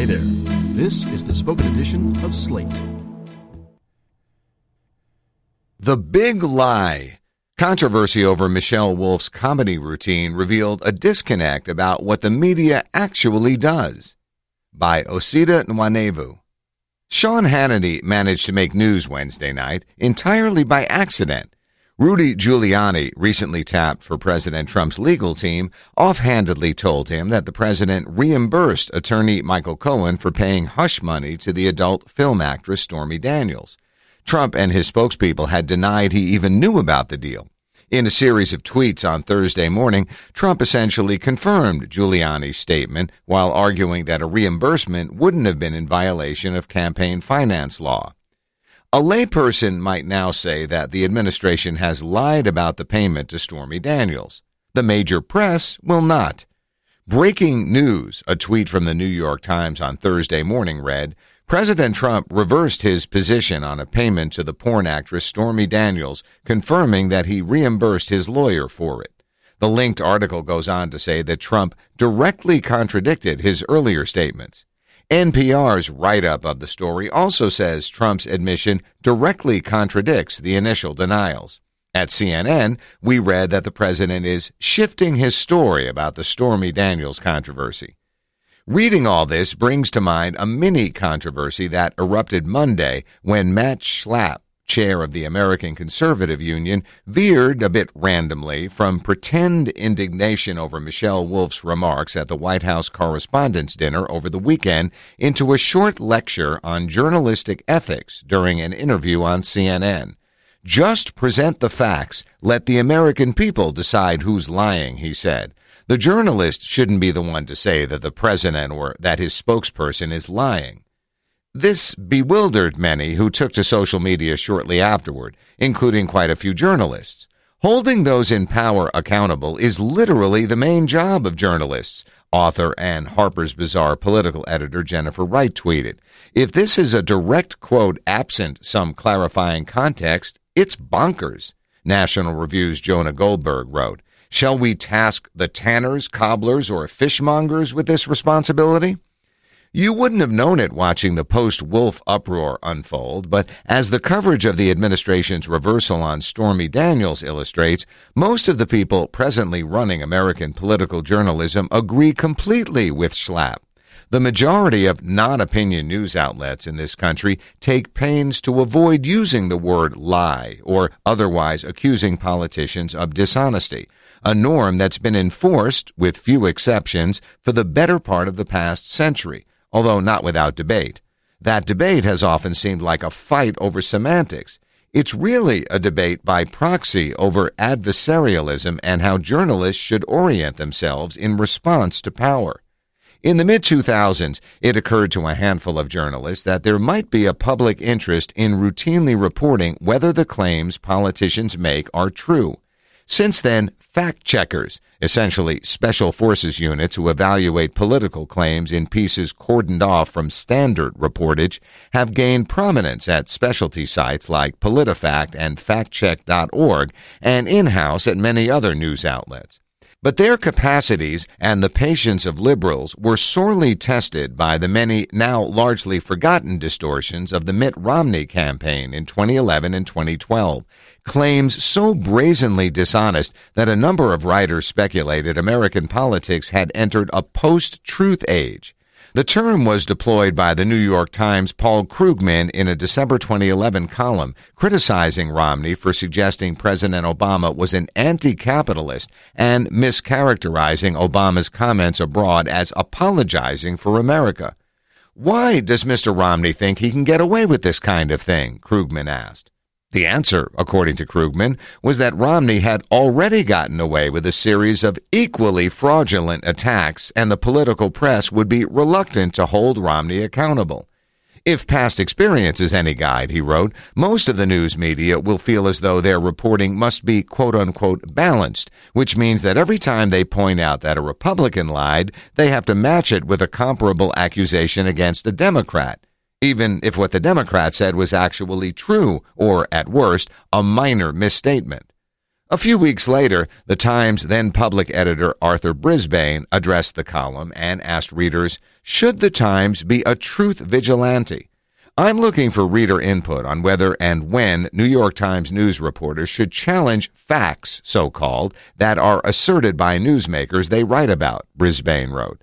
Hey there. This is the spoken edition of Slate. The Big Lie. Controversy over Michelle Wolf's comedy routine revealed a disconnect about what the media actually does. By Osita Nwanevu. Sean Hannity managed to make news Wednesday night entirely by accident Rudy Giuliani, recently tapped for President Trump's legal team, offhandedly told him that the president reimbursed attorney Michael Cohen for paying hush money to the adult film actress Stormy Daniels. Trump and his spokespeople had denied he even knew about the deal. In a series of tweets on Thursday morning, Trump essentially confirmed Giuliani's statement while arguing that a reimbursement wouldn't have been in violation of campaign finance law. A layperson might now say that the administration has lied about the payment to Stormy Daniels. The major press will not. Breaking news, a tweet from the New York Times on Thursday morning read, President Trump reversed his position on a payment to the porn actress Stormy Daniels, confirming that he reimbursed his lawyer for it. The linked article goes on to say that Trump directly contradicted his earlier statements. NPR's write up of the story also says Trump's admission directly contradicts the initial denials. At CNN, we read that the president is shifting his story about the Stormy Daniels controversy. Reading all this brings to mind a mini controversy that erupted Monday when Matt Schlapp, chair of the American Conservative Union, veered a bit randomly from pretend indignation over Michelle Wolf's remarks at the White House Correspondents' Dinner over the weekend into a short lecture on journalistic ethics during an interview on CNN. Just present the facts. Let the American people decide who's lying, he said. The journalist shouldn't be the one to say that the president or that his spokesperson is lying. This bewildered many who took to social media shortly afterward, including quite a few journalists. Holding those in power accountable is literally the main job of journalists, author and Harper's Bazaar political editor Jennifer Wright tweeted. If this is a direct quote absent some clarifying context, it's bonkers. National Review's Jonah Goldberg wrote, Shall we task the tanners, cobblers, or fishmongers with this responsibility? You wouldn't have known it watching the post Wolf uproar unfold, but as the coverage of the administration's reversal on Stormy Daniels illustrates, most of the people presently running American political journalism agree completely with Schlapp. The majority of non opinion news outlets in this country take pains to avoid using the word lie or otherwise accusing politicians of dishonesty, a norm that's been enforced, with few exceptions, for the better part of the past century although not without debate. That debate has often seemed like a fight over semantics. It's really a debate by proxy over adversarialism and how journalists should orient themselves in response to power. In the mid 2000s, it occurred to a handful of journalists that there might be a public interest in routinely reporting whether the claims politicians make are true. Since then, fact checkers, essentially special forces units who evaluate political claims in pieces cordoned off from standard reportage, have gained prominence at specialty sites like PolitiFact and FactCheck.org and in-house at many other news outlets. But their capacities and the patience of liberals were sorely tested by the many now largely forgotten distortions of the Mitt Romney campaign in 2011 and 2012, claims so brazenly dishonest that a number of writers speculated American politics had entered a post-truth age. The term was deployed by the New York Times' Paul Krugman in a December 2011 column criticizing Romney for suggesting President Obama was an anti-capitalist and mischaracterizing Obama's comments abroad as apologizing for America. Why does Mr. Romney think he can get away with this kind of thing? Krugman asked. The answer, according to Krugman, was that Romney had already gotten away with a series of equally fraudulent attacks, and the political press would be reluctant to hold Romney accountable. If past experience is any guide, he wrote, most of the news media will feel as though their reporting must be quote unquote balanced, which means that every time they point out that a Republican lied, they have to match it with a comparable accusation against a Democrat even if what the Democrat said was actually true, or at worst, a minor misstatement. A few weeks later, the Times then public editor Arthur Brisbane addressed the column and asked readers, should the Times be a truth vigilante? I'm looking for reader input on whether and when New York Times news reporters should challenge facts, so called, that are asserted by newsmakers they write about, Brisbane wrote.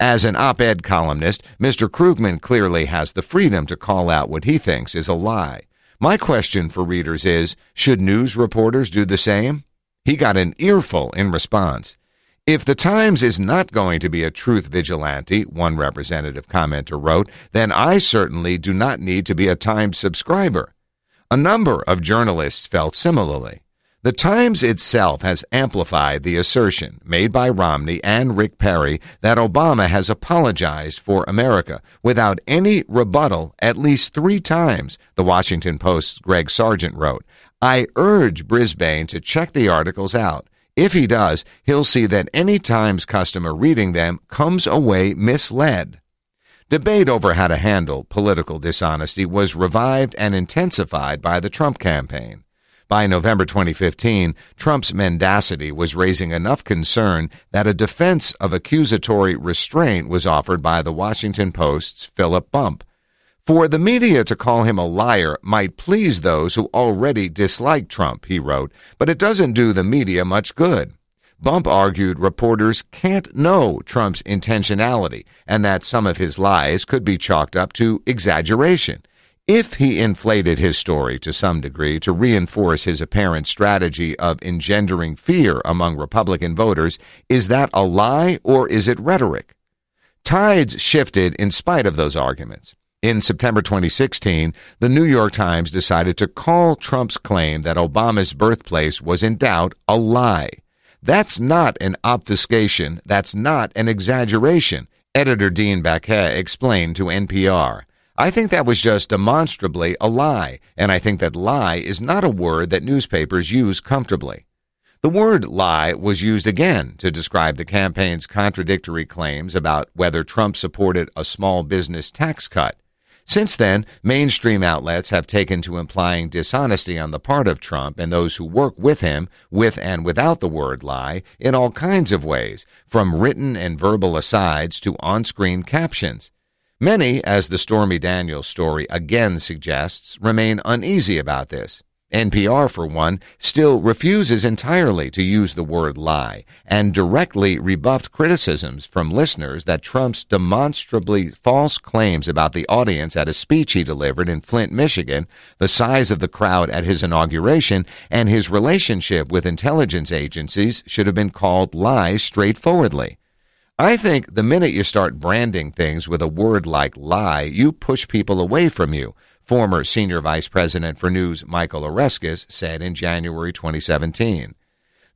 As an op ed columnist, Mr. Krugman clearly has the freedom to call out what he thinks is a lie. My question for readers is should news reporters do the same? He got an earful in response. If the Times is not going to be a truth vigilante, one representative commenter wrote, then I certainly do not need to be a Times subscriber. A number of journalists felt similarly. The Times itself has amplified the assertion made by Romney and Rick Perry that Obama has apologized for America without any rebuttal at least three times, the Washington Post's Greg Sargent wrote. I urge Brisbane to check the articles out. If he does, he'll see that any Times customer reading them comes away misled. Debate over how to handle political dishonesty was revived and intensified by the Trump campaign. By November 2015, Trump's mendacity was raising enough concern that a defense of accusatory restraint was offered by the Washington Post's Philip Bump. For the media to call him a liar might please those who already dislike Trump, he wrote, but it doesn't do the media much good. Bump argued reporters can't know Trump's intentionality and that some of his lies could be chalked up to exaggeration. If he inflated his story to some degree to reinforce his apparent strategy of engendering fear among Republican voters, is that a lie or is it rhetoric? Tides shifted in spite of those arguments. In September 2016, the New York Times decided to call Trump's claim that Obama's birthplace was in doubt a lie. That's not an obfuscation. That's not an exaggeration. Editor Dean Baquet explained to NPR. I think that was just demonstrably a lie, and I think that lie is not a word that newspapers use comfortably. The word lie was used again to describe the campaign's contradictory claims about whether Trump supported a small business tax cut. Since then, mainstream outlets have taken to implying dishonesty on the part of Trump and those who work with him, with and without the word lie, in all kinds of ways, from written and verbal asides to on screen captions. Many, as the Stormy Daniels story again suggests, remain uneasy about this. NPR, for one, still refuses entirely to use the word lie and directly rebuffed criticisms from listeners that Trump's demonstrably false claims about the audience at a speech he delivered in Flint, Michigan, the size of the crowd at his inauguration, and his relationship with intelligence agencies should have been called lies straightforwardly. I think the minute you start branding things with a word like lie, you push people away from you, former Senior Vice President for News Michael Oreskes said in January 2017.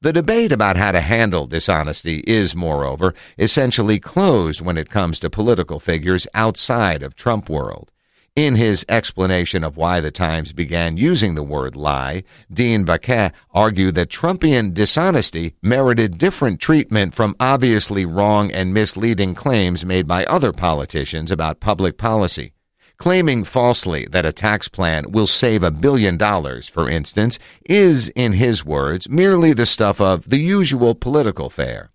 The debate about how to handle dishonesty is, moreover, essentially closed when it comes to political figures outside of Trump world. In his explanation of why the Times began using the word lie, Dean Baquet argued that Trumpian dishonesty merited different treatment from obviously wrong and misleading claims made by other politicians about public policy. Claiming falsely that a tax plan will save a billion dollars, for instance, is, in his words, merely the stuff of the usual political fare.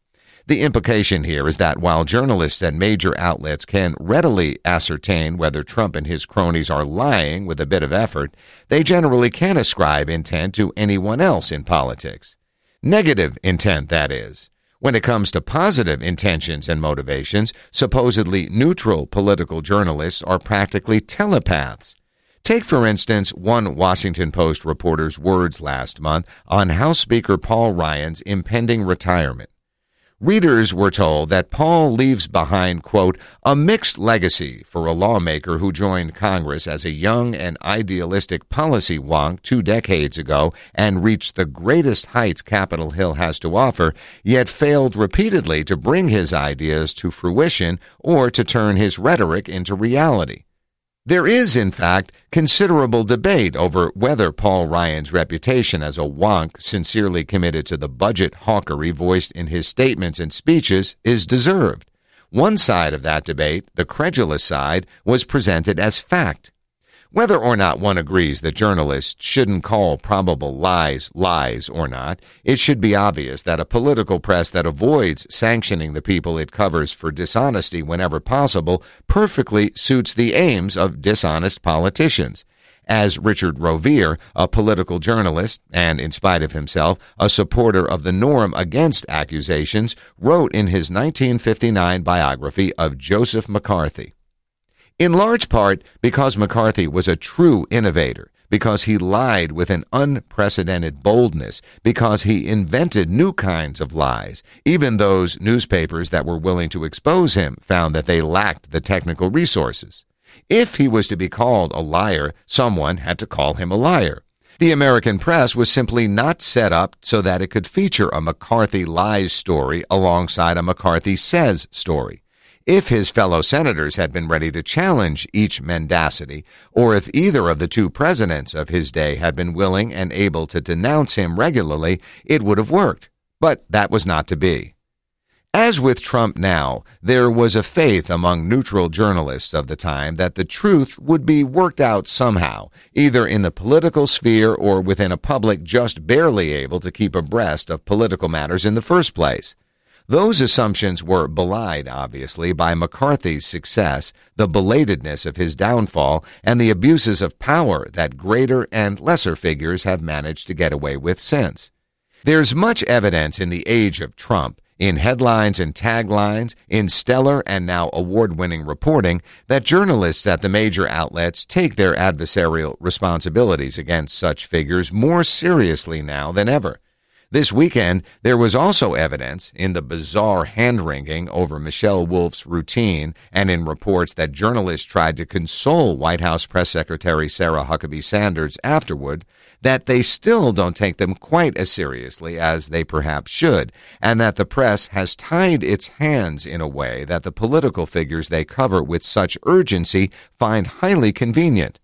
The implication here is that while journalists and major outlets can readily ascertain whether Trump and his cronies are lying with a bit of effort, they generally can't ascribe intent to anyone else in politics. Negative intent, that is. When it comes to positive intentions and motivations, supposedly neutral political journalists are practically telepaths. Take, for instance, one Washington Post reporter's words last month on House Speaker Paul Ryan's impending retirement. Readers were told that Paul leaves behind, quote, a mixed legacy for a lawmaker who joined Congress as a young and idealistic policy wonk two decades ago and reached the greatest heights Capitol Hill has to offer, yet failed repeatedly to bring his ideas to fruition or to turn his rhetoric into reality. There is, in fact, considerable debate over whether Paul Ryan's reputation as a wonk sincerely committed to the budget hawkery voiced in his statements and speeches is deserved. One side of that debate, the credulous side, was presented as fact. Whether or not one agrees that journalists shouldn't call probable lies lies or not, it should be obvious that a political press that avoids sanctioning the people it covers for dishonesty whenever possible perfectly suits the aims of dishonest politicians. As Richard Rovere, a political journalist, and in spite of himself, a supporter of the norm against accusations, wrote in his 1959 biography of Joseph McCarthy in large part because McCarthy was a true innovator, because he lied with an unprecedented boldness, because he invented new kinds of lies. Even those newspapers that were willing to expose him found that they lacked the technical resources. If he was to be called a liar, someone had to call him a liar. The American press was simply not set up so that it could feature a McCarthy lies story alongside a McCarthy says story if his fellow senators had been ready to challenge each mendacity, or if either of the two presidents of his day had been willing and able to denounce him regularly, it would have worked. But that was not to be. As with Trump now, there was a faith among neutral journalists of the time that the truth would be worked out somehow, either in the political sphere or within a public just barely able to keep abreast of political matters in the first place. Those assumptions were belied, obviously, by McCarthy's success, the belatedness of his downfall, and the abuses of power that greater and lesser figures have managed to get away with since. There's much evidence in the age of Trump, in headlines and taglines, in stellar and now award winning reporting, that journalists at the major outlets take their adversarial responsibilities against such figures more seriously now than ever. This weekend, there was also evidence in the bizarre hand wringing over Michelle Wolf's routine and in reports that journalists tried to console White House Press Secretary Sarah Huckabee Sanders afterward that they still don't take them quite as seriously as they perhaps should, and that the press has tied its hands in a way that the political figures they cover with such urgency find highly convenient.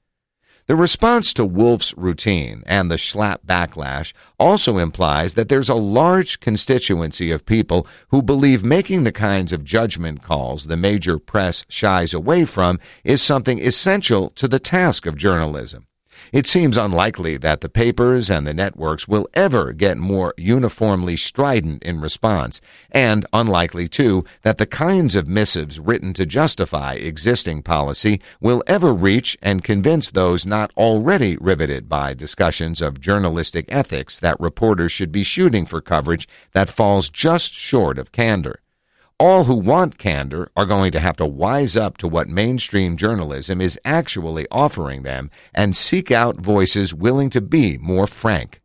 The response to Wolf's routine and the Schlapp backlash also implies that there's a large constituency of people who believe making the kinds of judgment calls the major press shies away from is something essential to the task of journalism. It seems unlikely that the papers and the networks will ever get more uniformly strident in response, and unlikely, too, that the kinds of missives written to justify existing policy will ever reach and convince those not already riveted by discussions of journalistic ethics that reporters should be shooting for coverage that falls just short of candor all who want candor are going to have to wise up to what mainstream journalism is actually offering them and seek out voices willing to be more frank.